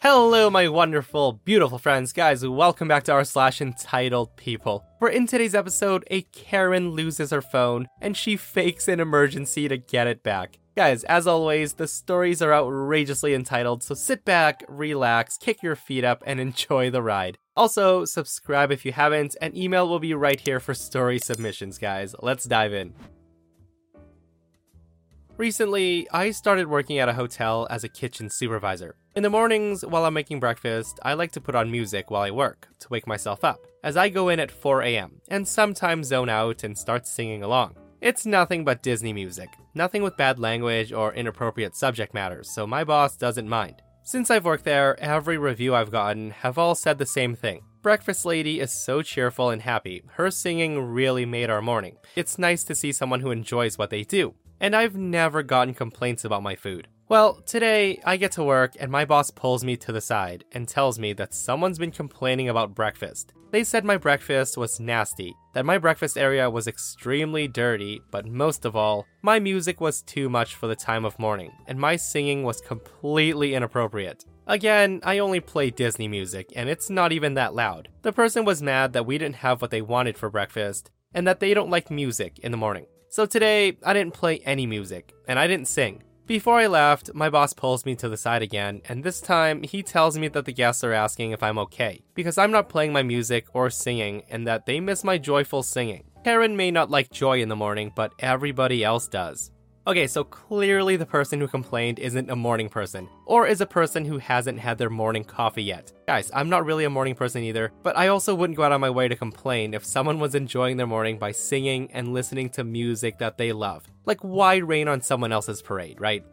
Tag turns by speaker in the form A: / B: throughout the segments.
A: Hello, my wonderful, beautiful friends, guys. Welcome back to r slash entitled people. Where in today's episode, a Karen loses her phone and she fakes an emergency to get it back. Guys, as always, the stories are outrageously entitled, so sit back, relax, kick your feet up, and enjoy the ride. Also, subscribe if you haven't, and email will be right here for story submissions, guys. Let's dive in. Recently, I started working at a hotel as a kitchen supervisor. In the mornings, while I'm making breakfast, I like to put on music while I work to wake myself up, as I go in at 4 a.m. and sometimes zone out and start singing along. It's nothing but Disney music, nothing with bad language or inappropriate subject matters, so my boss doesn't mind. Since I've worked there, every review I've gotten have all said the same thing. Breakfast Lady is so cheerful and happy. Her singing really made our morning. It's nice to see someone who enjoys what they do and I've never gotten complaints about my food. Well, today I get to work and my boss pulls me to the side and tells me that someone's been complaining about breakfast. They said my breakfast was nasty, that my breakfast area was extremely dirty, but most of all, my music was too much for the time of morning, and my singing was completely inappropriate. Again, I only play Disney music, and it's not even that loud. The person was mad that we didn't have what they wanted for breakfast, and that they don't like music in the morning. So today, I didn't play any music, and I didn't sing. Before I left, my boss pulls me to the side again, and this time he tells me that the guests are asking if I'm okay, because I'm not playing my music or singing, and that they miss my joyful singing. Karen may not like joy in the morning, but everybody else does. Okay, so clearly the person who complained isn't a morning person, or is a person who hasn't had their morning coffee yet. Guys, I'm not really a morning person either, but I also wouldn't go out of my way to complain if someone was enjoying their morning by singing and listening to music that they love. Like, why rain on someone else's parade, right?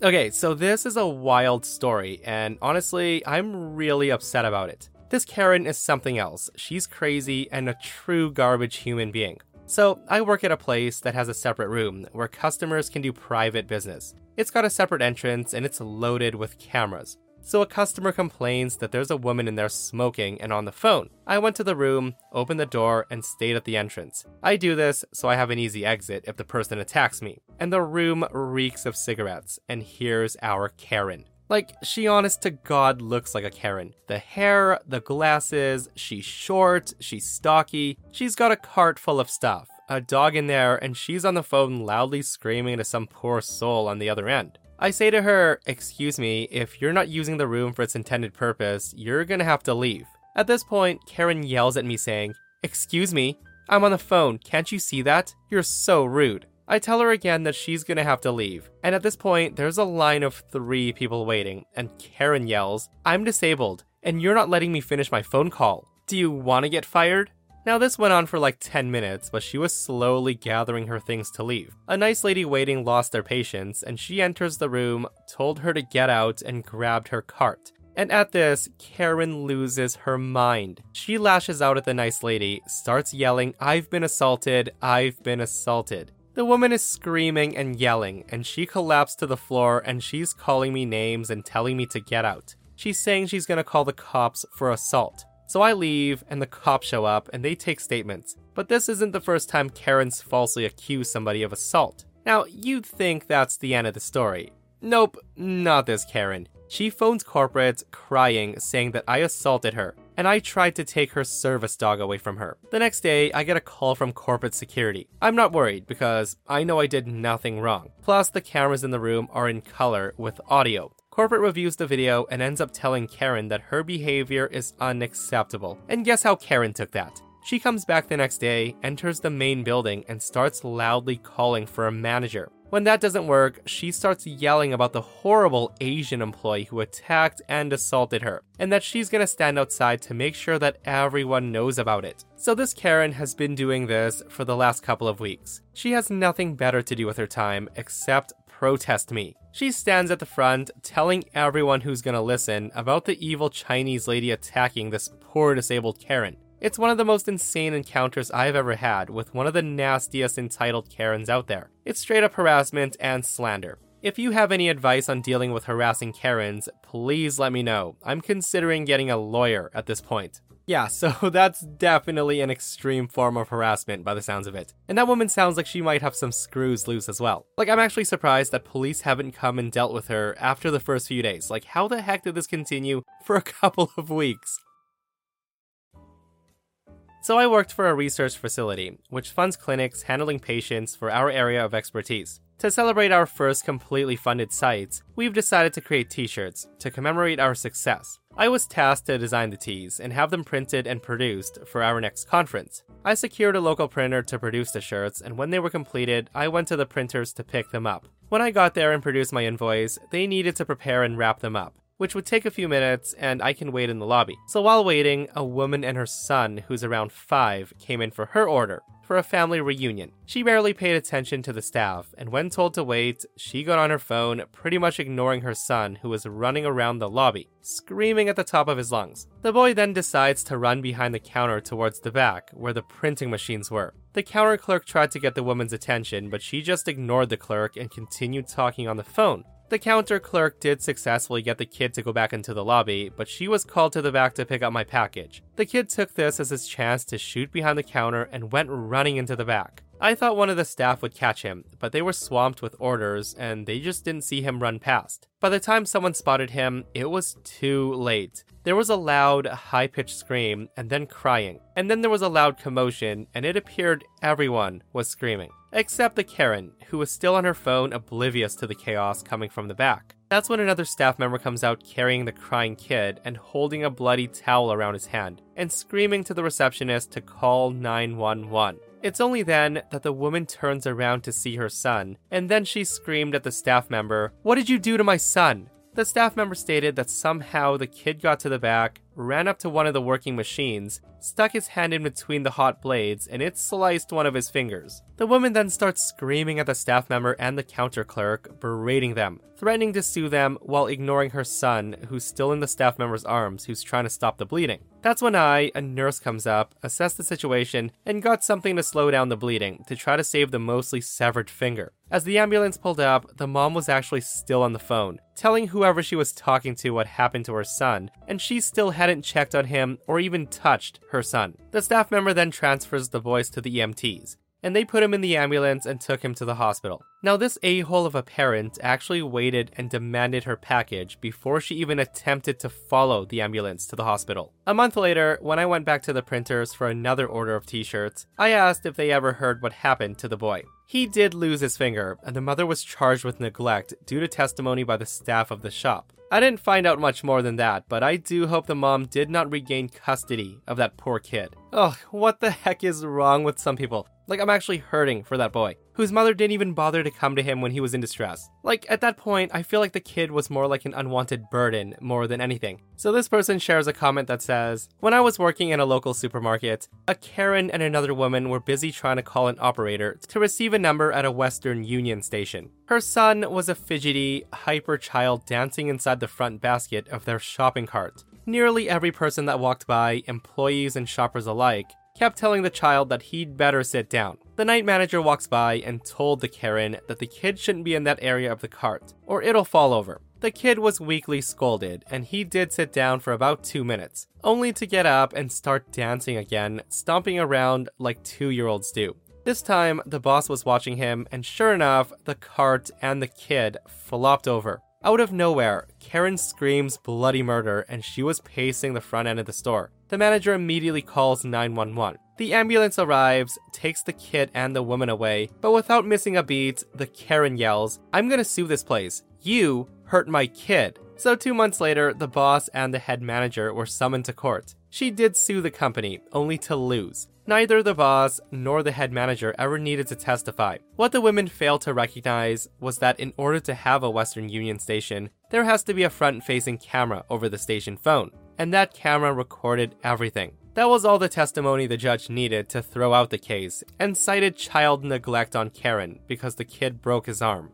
A: Okay, so this is a wild story, and honestly, I'm really upset about it. This Karen is something else. She's crazy and a true garbage human being. So, I work at a place that has a separate room where customers can do private business. It's got a separate entrance and it's loaded with cameras. So, a customer complains that there's a woman in there smoking and on the phone. I went to the room, opened the door, and stayed at the entrance. I do this so I have an easy exit if the person attacks me. And the room reeks of cigarettes, and here's our Karen. Like, she honest to God looks like a Karen. The hair, the glasses, she's short, she's stocky, she's got a cart full of stuff, a dog in there, and she's on the phone loudly screaming to some poor soul on the other end. I say to her, Excuse me, if you're not using the room for its intended purpose, you're gonna have to leave. At this point, Karen yells at me, saying, Excuse me, I'm on the phone, can't you see that? You're so rude. I tell her again that she's gonna have to leave. And at this point, there's a line of three people waiting, and Karen yells, I'm disabled, and you're not letting me finish my phone call. Do you wanna get fired? Now, this went on for like 10 minutes, but she was slowly gathering her things to leave. A nice lady waiting lost their patience, and she enters the room, told her to get out, and grabbed her cart. And at this, Karen loses her mind. She lashes out at the nice lady, starts yelling, I've been assaulted, I've been assaulted. The woman is screaming and yelling, and she collapsed to the floor and she's calling me names and telling me to get out. She's saying she's gonna call the cops for assault. So I leave, and the cops show up and they take statements. But this isn't the first time Karen's falsely accused somebody of assault. Now, you'd think that's the end of the story. Nope, not this Karen. She phones corporate crying, saying that I assaulted her, and I tried to take her service dog away from her. The next day, I get a call from corporate security. I'm not worried because I know I did nothing wrong. Plus, the cameras in the room are in color with audio. Corporate reviews the video and ends up telling Karen that her behavior is unacceptable. And guess how Karen took that? She comes back the next day, enters the main building, and starts loudly calling for a manager. When that doesn't work, she starts yelling about the horrible Asian employee who attacked and assaulted her, and that she's gonna stand outside to make sure that everyone knows about it. So, this Karen has been doing this for the last couple of weeks. She has nothing better to do with her time except protest me. She stands at the front, telling everyone who's gonna listen about the evil Chinese lady attacking this poor disabled Karen. It's one of the most insane encounters I've ever had with one of the nastiest entitled Karens out there. It's straight up harassment and slander. If you have any advice on dealing with harassing Karens, please let me know. I'm considering getting a lawyer at this point. Yeah, so that's definitely an extreme form of harassment by the sounds of it. And that woman sounds like she might have some screws loose as well. Like, I'm actually surprised that police haven't come and dealt with her after the first few days. Like, how the heck did this continue for a couple of weeks? So, I worked for a research facility, which funds clinics handling patients for our area of expertise. To celebrate our first completely funded sites, we've decided to create t shirts to commemorate our success. I was tasked to design the tees and have them printed and produced for our next conference. I secured a local printer to produce the shirts, and when they were completed, I went to the printers to pick them up. When I got there and produced my invoice, they needed to prepare and wrap them up which would take a few minutes and I can wait in the lobby. So while waiting, a woman and her son, who's around five, came in for her order for a family reunion. She barely paid attention to the staff, and when told to wait, she got on her phone, pretty much ignoring her son, who was running around the lobby, screaming at the top of his lungs. The boy then decides to run behind the counter towards the back, where the printing machines were. The counter clerk tried to get the woman's attention, but she just ignored the clerk and continued talking on the phone. The counter clerk did successfully get the kid to go back into the lobby, but she was called to the back to pick up my package. The kid took this as his chance to shoot behind the counter and went running into the back. I thought one of the staff would catch him, but they were swamped with orders and they just didn't see him run past. By the time someone spotted him, it was too late. There was a loud, high pitched scream and then crying. And then there was a loud commotion, and it appeared everyone was screaming except the Karen, who was still on her phone, oblivious to the chaos coming from the back. That's when another staff member comes out carrying the crying kid and holding a bloody towel around his hand, and screaming to the receptionist to call 911. It's only then that the woman turns around to see her son, and then she screamed at the staff member, What did you do to my son? The staff member stated that somehow the kid got to the back, ran up to one of the working machines, stuck his hand in between the hot blades, and it sliced one of his fingers. The woman then starts screaming at the staff member and the counter clerk, berating them, threatening to sue them while ignoring her son, who's still in the staff member's arms, who's trying to stop the bleeding. That's when I, a nurse, comes up, assessed the situation, and got something to slow down the bleeding to try to save the mostly severed finger. As the ambulance pulled up, the mom was actually still on the phone, telling whoever she was talking to what happened to her son, and she still hadn't checked on him or even touched her son. The staff member then transfers the boys to the EMTs, and they put him in the ambulance and took him to the hospital. Now, this a hole of a parent actually waited and demanded her package before she even attempted to follow the ambulance to the hospital. A month later, when I went back to the printers for another order of t shirts, I asked if they ever heard what happened to the boy. He did lose his finger, and the mother was charged with neglect due to testimony by the staff of the shop. I didn't find out much more than that, but I do hope the mom did not regain custody of that poor kid. Ugh, what the heck is wrong with some people? Like, I'm actually hurting for that boy, whose mother didn't even bother to come to him when he was in distress. Like, at that point, I feel like the kid was more like an unwanted burden more than anything. So, this person shares a comment that says When I was working in a local supermarket, a Karen and another woman were busy trying to call an operator to receive a number at a Western Union station. Her son was a fidgety, hyper child dancing inside the front basket of their shopping cart. Nearly every person that walked by, employees and shoppers alike, kept telling the child that he'd better sit down. The night manager walks by and told the Karen that the kid shouldn't be in that area of the cart, or it'll fall over. The kid was weakly scolded, and he did sit down for about two minutes, only to get up and start dancing again, stomping around like two year olds do. This time, the boss was watching him, and sure enough, the cart and the kid flopped over. Out of nowhere, Karen screams bloody murder and she was pacing the front end of the store. The manager immediately calls 911. The ambulance arrives, takes the kid and the woman away, but without missing a beat, the Karen yells, I'm gonna sue this place. You hurt my kid. So, two months later, the boss and the head manager were summoned to court. She did sue the company, only to lose. Neither the boss nor the head manager ever needed to testify. What the women failed to recognize was that in order to have a Western Union station, there has to be a front facing camera over the station phone, and that camera recorded everything. That was all the testimony the judge needed to throw out the case, and cited child neglect on Karen because the kid broke his arm.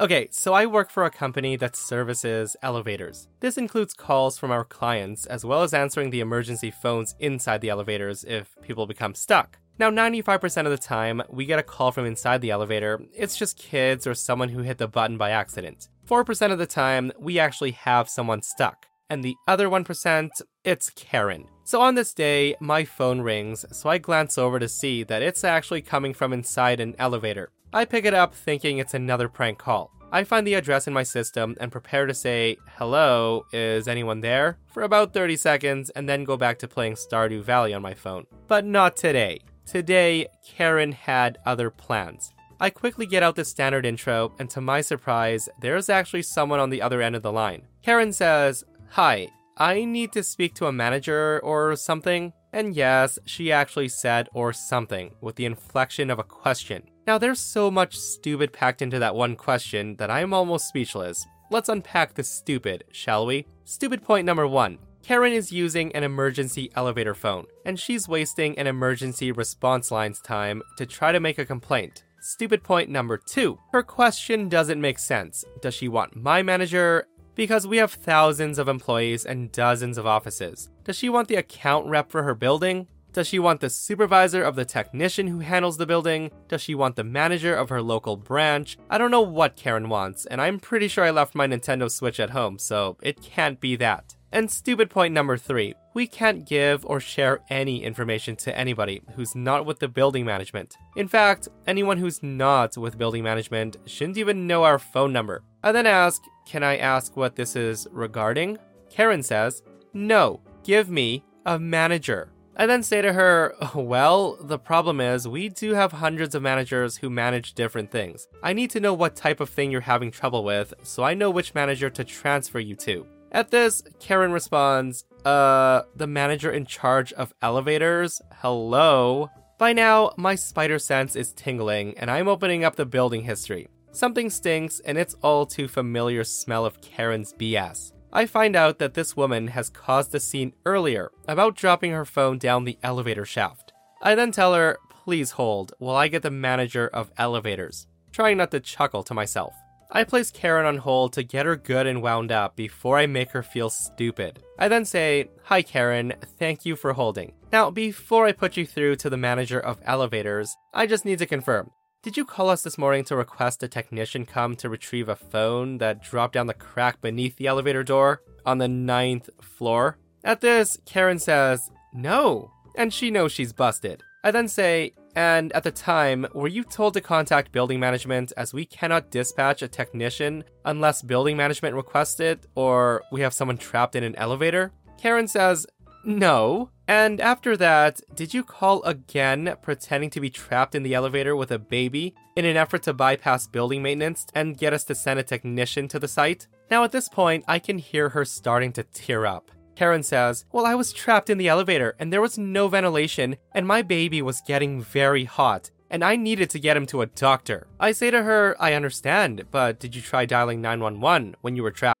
A: Okay, so I work for a company that services elevators. This includes calls from our clients as well as answering the emergency phones inside the elevators if people become stuck. Now, 95% of the time, we get a call from inside the elevator. It's just kids or someone who hit the button by accident. 4% of the time, we actually have someone stuck. And the other 1%, it's Karen. So on this day, my phone rings, so I glance over to see that it's actually coming from inside an elevator. I pick it up thinking it's another prank call. I find the address in my system and prepare to say, Hello, is anyone there? for about 30 seconds and then go back to playing Stardew Valley on my phone. But not today. Today, Karen had other plans. I quickly get out the standard intro, and to my surprise, there's actually someone on the other end of the line. Karen says, Hi, I need to speak to a manager or something. And yes, she actually said or something with the inflection of a question. Now, there's so much stupid packed into that one question that I'm almost speechless. Let's unpack the stupid, shall we? Stupid point number one Karen is using an emergency elevator phone, and she's wasting an emergency response line's time to try to make a complaint. Stupid point number two her question doesn't make sense. Does she want my manager? Because we have thousands of employees and dozens of offices. Does she want the account rep for her building? Does she want the supervisor of the technician who handles the building? Does she want the manager of her local branch? I don't know what Karen wants, and I'm pretty sure I left my Nintendo Switch at home, so it can't be that. And stupid point number three we can't give or share any information to anybody who's not with the building management. In fact, anyone who's not with building management shouldn't even know our phone number. I then ask, Can I ask what this is regarding? Karen says, No, give me a manager. I then say to her, Well, the problem is, we do have hundreds of managers who manage different things. I need to know what type of thing you're having trouble with, so I know which manager to transfer you to. At this, Karen responds, Uh, the manager in charge of elevators? Hello? By now, my spider sense is tingling, and I'm opening up the building history. Something stinks, and it's all too familiar smell of Karen's BS. I find out that this woman has caused a scene earlier about dropping her phone down the elevator shaft. I then tell her, please hold while I get the manager of elevators, trying not to chuckle to myself. I place Karen on hold to get her good and wound up before I make her feel stupid. I then say, Hi Karen, thank you for holding. Now, before I put you through to the manager of elevators, I just need to confirm did you call us this morning to request a technician come to retrieve a phone that dropped down the crack beneath the elevator door on the ninth floor? At this, Karen says, No, and she knows she's busted. I then say, and at the time, were you told to contact building management as we cannot dispatch a technician unless building management requests it or we have someone trapped in an elevator? Karen says, no. And after that, did you call again pretending to be trapped in the elevator with a baby in an effort to bypass building maintenance and get us to send a technician to the site? Now, at this point, I can hear her starting to tear up. Karen says, Well, I was trapped in the elevator and there was no ventilation, and my baby was getting very hot, and I needed to get him to a doctor. I say to her, I understand, but did you try dialing 911 when you were trapped?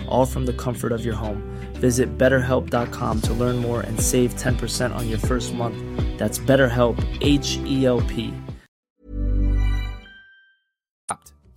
B: all from the comfort of your home. Visit betterhelp.com to learn more and save 10% on your first month. That's BetterHelp, H E L P.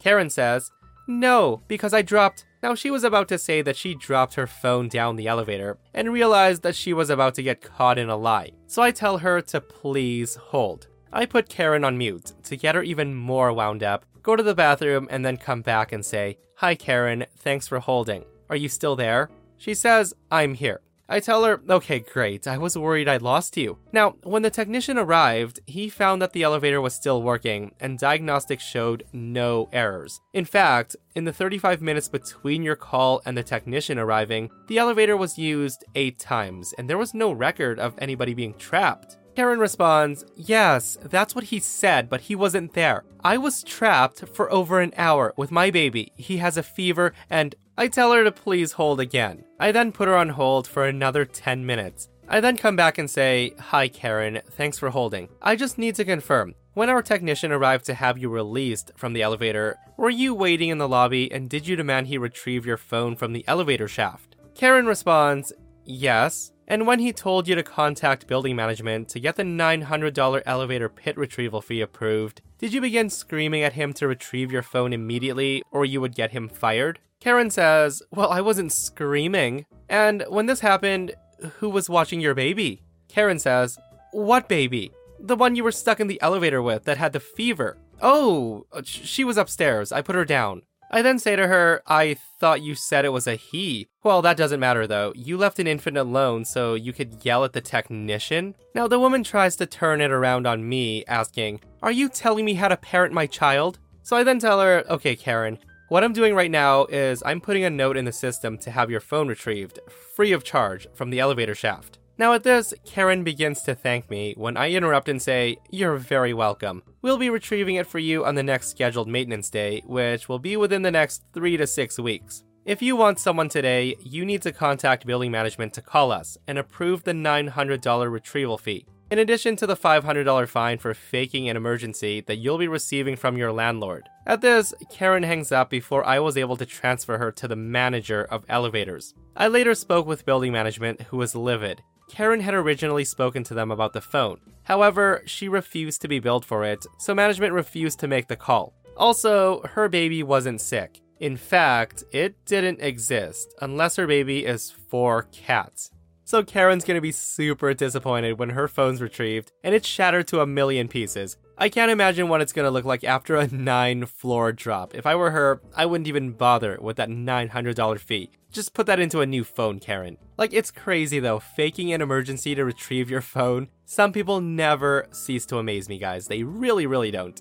A: Karen says, No, because I dropped. Now, she was about to say that she dropped her phone down the elevator and realized that she was about to get caught in a lie. So I tell her to please hold. I put Karen on mute to get her even more wound up, go to the bathroom, and then come back and say, Hi, Karen, thanks for holding. Are you still there? She says, I'm here. I tell her, okay, great, I was worried I'd lost you. Now, when the technician arrived, he found that the elevator was still working and diagnostics showed no errors. In fact, in the 35 minutes between your call and the technician arriving, the elevator was used eight times and there was no record of anybody being trapped. Karen responds, Yes, that's what he said, but he wasn't there. I was trapped for over an hour with my baby. He has a fever, and I tell her to please hold again. I then put her on hold for another 10 minutes. I then come back and say, Hi, Karen, thanks for holding. I just need to confirm. When our technician arrived to have you released from the elevator, were you waiting in the lobby and did you demand he retrieve your phone from the elevator shaft? Karen responds, Yes. And when he told you to contact building management to get the $900 elevator pit retrieval fee approved, did you begin screaming at him to retrieve your phone immediately or you would get him fired? Karen says, Well, I wasn't screaming. And when this happened, who was watching your baby? Karen says, What baby? The one you were stuck in the elevator with that had the fever. Oh, uh, she was upstairs. I put her down. I then say to her, I thought you said it was a he. Well, that doesn't matter though. You left an infant alone so you could yell at the technician? Now, the woman tries to turn it around on me, asking, Are you telling me how to parent my child? So I then tell her, Okay, Karen, what I'm doing right now is I'm putting a note in the system to have your phone retrieved, free of charge, from the elevator shaft. Now, at this, Karen begins to thank me when I interrupt and say, You're very welcome. We'll be retrieving it for you on the next scheduled maintenance day, which will be within the next three to six weeks. If you want someone today, you need to contact building management to call us and approve the $900 retrieval fee. In addition to the $500 fine for faking an emergency that you'll be receiving from your landlord. At this, Karen hangs up before I was able to transfer her to the manager of elevators. I later spoke with building management, who was livid. Karen had originally spoken to them about the phone. However, she refused to be billed for it, so management refused to make the call. Also, her baby wasn't sick. In fact, it didn't exist unless her baby is for cats. So Karen's gonna be super disappointed when her phone's retrieved and it's shattered to a million pieces. I can't imagine what it's gonna look like after a 9 floor drop. If I were her, I wouldn't even bother with that $900 fee. Just put that into a new phone, Karen. Like, it's crazy though, faking an emergency to retrieve your phone. Some people never cease to amaze me, guys. They really, really don't.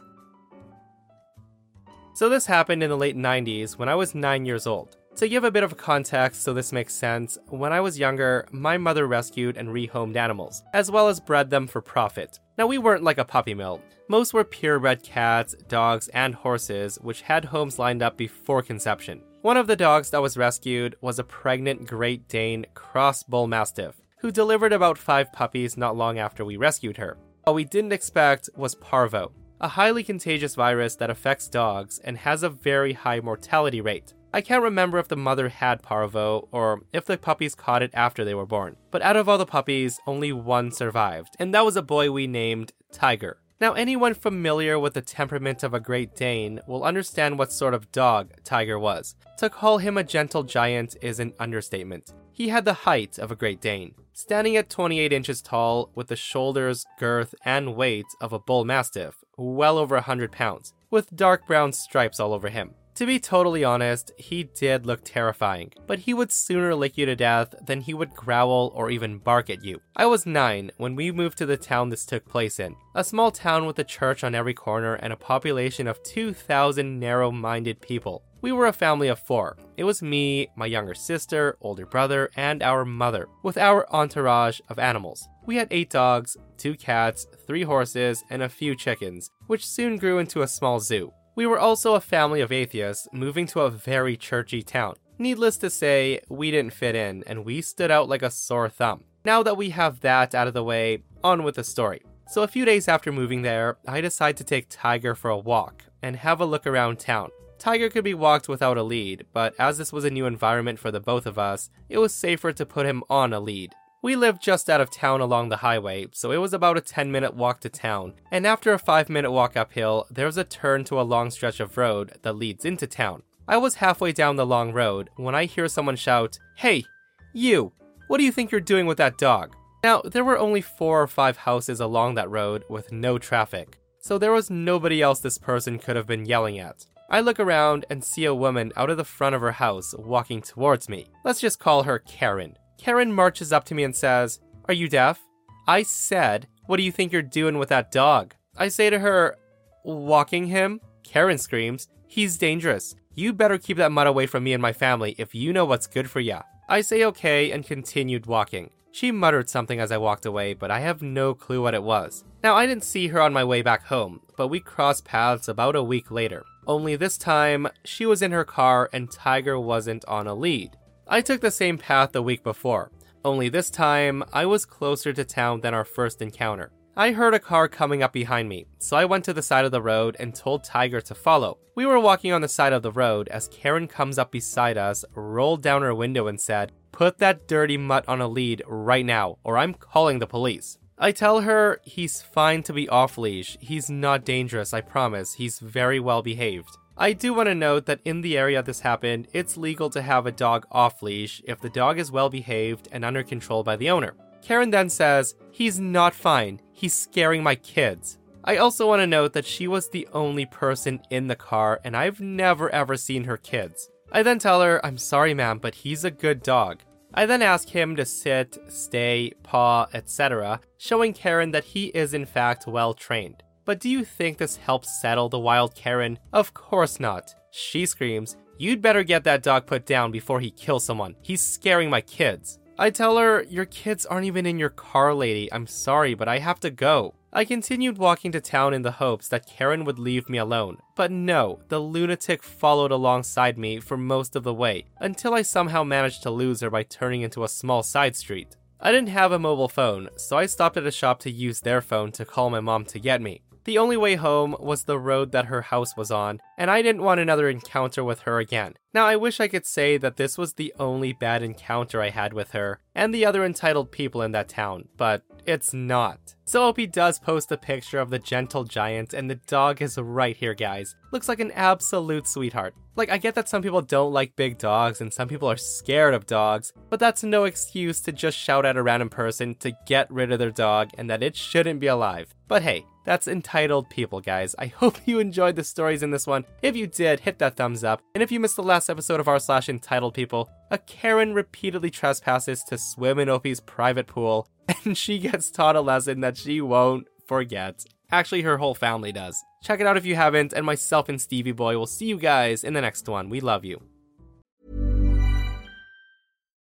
A: So, this happened in the late 90s when I was 9 years old. To give a bit of context so this makes sense, when I was younger, my mother rescued and rehomed animals, as well as bred them for profit. Now, we weren't like a puppy mill. Most were purebred cats, dogs, and horses, which had homes lined up before conception. One of the dogs that was rescued was a pregnant Great Dane cross bull mastiff, who delivered about five puppies not long after we rescued her. What we didn't expect was parvo, a highly contagious virus that affects dogs and has a very high mortality rate. I can't remember if the mother had parvo or if the puppies caught it after they were born, but out of all the puppies, only one survived, and that was a boy we named Tiger. Now, anyone familiar with the temperament of a Great Dane will understand what sort of dog Tiger was. To call him a gentle giant is an understatement. He had the height of a Great Dane, standing at 28 inches tall with the shoulders, girth, and weight of a bull mastiff, well over 100 pounds, with dark brown stripes all over him. To be totally honest, he did look terrifying, but he would sooner lick you to death than he would growl or even bark at you. I was 9 when we moved to the town this took place in, a small town with a church on every corner and a population of 2,000 narrow minded people. We were a family of four. It was me, my younger sister, older brother, and our mother, with our entourage of animals. We had eight dogs, two cats, three horses, and a few chickens, which soon grew into a small zoo. We were also a family of atheists moving to a very churchy town. Needless to say, we didn't fit in, and we stood out like a sore thumb. Now that we have that out of the way, on with the story. So, a few days after moving there, I decide to take Tiger for a walk and have a look around town. Tiger could be walked without a lead, but as this was a new environment for the both of us, it was safer to put him on a lead. We lived just out of town along the highway, so it was about a 10 minute walk to town. And after a 5 minute walk uphill, there's a turn to a long stretch of road that leads into town. I was halfway down the long road when I hear someone shout, Hey, you, what do you think you're doing with that dog? Now, there were only four or five houses along that road with no traffic, so there was nobody else this person could have been yelling at. I look around and see a woman out of the front of her house walking towards me. Let's just call her Karen. Karen marches up to me and says, Are you deaf? I said, What do you think you're doing with that dog? I say to her, Walking him? Karen screams, He's dangerous. You better keep that mutt away from me and my family if you know what's good for ya. I say okay and continued walking. She muttered something as I walked away, but I have no clue what it was. Now, I didn't see her on my way back home, but we crossed paths about a week later. Only this time, she was in her car and Tiger wasn't on a lead. I took the same path the week before, only this time, I was closer to town than our first encounter. I heard a car coming up behind me, so I went to the side of the road and told Tiger to follow. We were walking on the side of the road as Karen comes up beside us, rolled down her window, and said, Put that dirty mutt on a lead right now, or I'm calling the police. I tell her he's fine to be off leash. He's not dangerous, I promise. He's very well behaved. I do want to note that in the area this happened, it's legal to have a dog off leash if the dog is well behaved and under control by the owner. Karen then says, He's not fine. He's scaring my kids. I also want to note that she was the only person in the car and I've never ever seen her kids. I then tell her, I'm sorry, ma'am, but he's a good dog. I then ask him to sit, stay, paw, etc., showing Karen that he is in fact well trained. But do you think this helps settle the wild Karen? Of course not. She screams, You'd better get that dog put down before he kills someone. He's scaring my kids. I tell her, Your kids aren't even in your car, lady. I'm sorry, but I have to go. I continued walking to town in the hopes that Karen would leave me alone. But no, the lunatic followed alongside me for most of the way, until I somehow managed to lose her by turning into a small side street. I didn't have a mobile phone, so I stopped at a shop to use their phone to call my mom to get me. The only way home was the road that her house was on, and I didn't want another encounter with her again. Now, I wish I could say that this was the only bad encounter I had with her and the other entitled people in that town, but it's not. So Opie does post a picture of the gentle giant, and the dog is right here, guys. Looks like an absolute sweetheart. Like, I get that some people don't like big dogs and some people are scared of dogs, but that's no excuse to just shout at a random person to get rid of their dog and that it shouldn't be alive. But hey, that's entitled people, guys. I hope you enjoyed the stories in this one. If you did, hit that thumbs up. And if you missed the last episode of r slash entitled people, a Karen repeatedly trespasses to swim in Opie's private pool, and she gets taught a lesson that she won't forget. Actually, her whole family does. Check it out if you haven't, and myself and Stevie Boy will see you guys in the next one. We love you.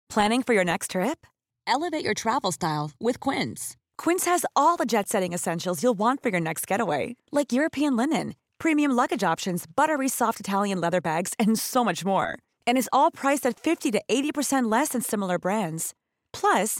C: Planning for your next trip?
D: Elevate your travel style with Quince.
C: Quince has all the jet setting essentials you'll want for your next getaway, like European linen, premium luggage options, buttery soft Italian leather bags, and so much more. And is all priced at 50 to 80% less than similar brands. Plus,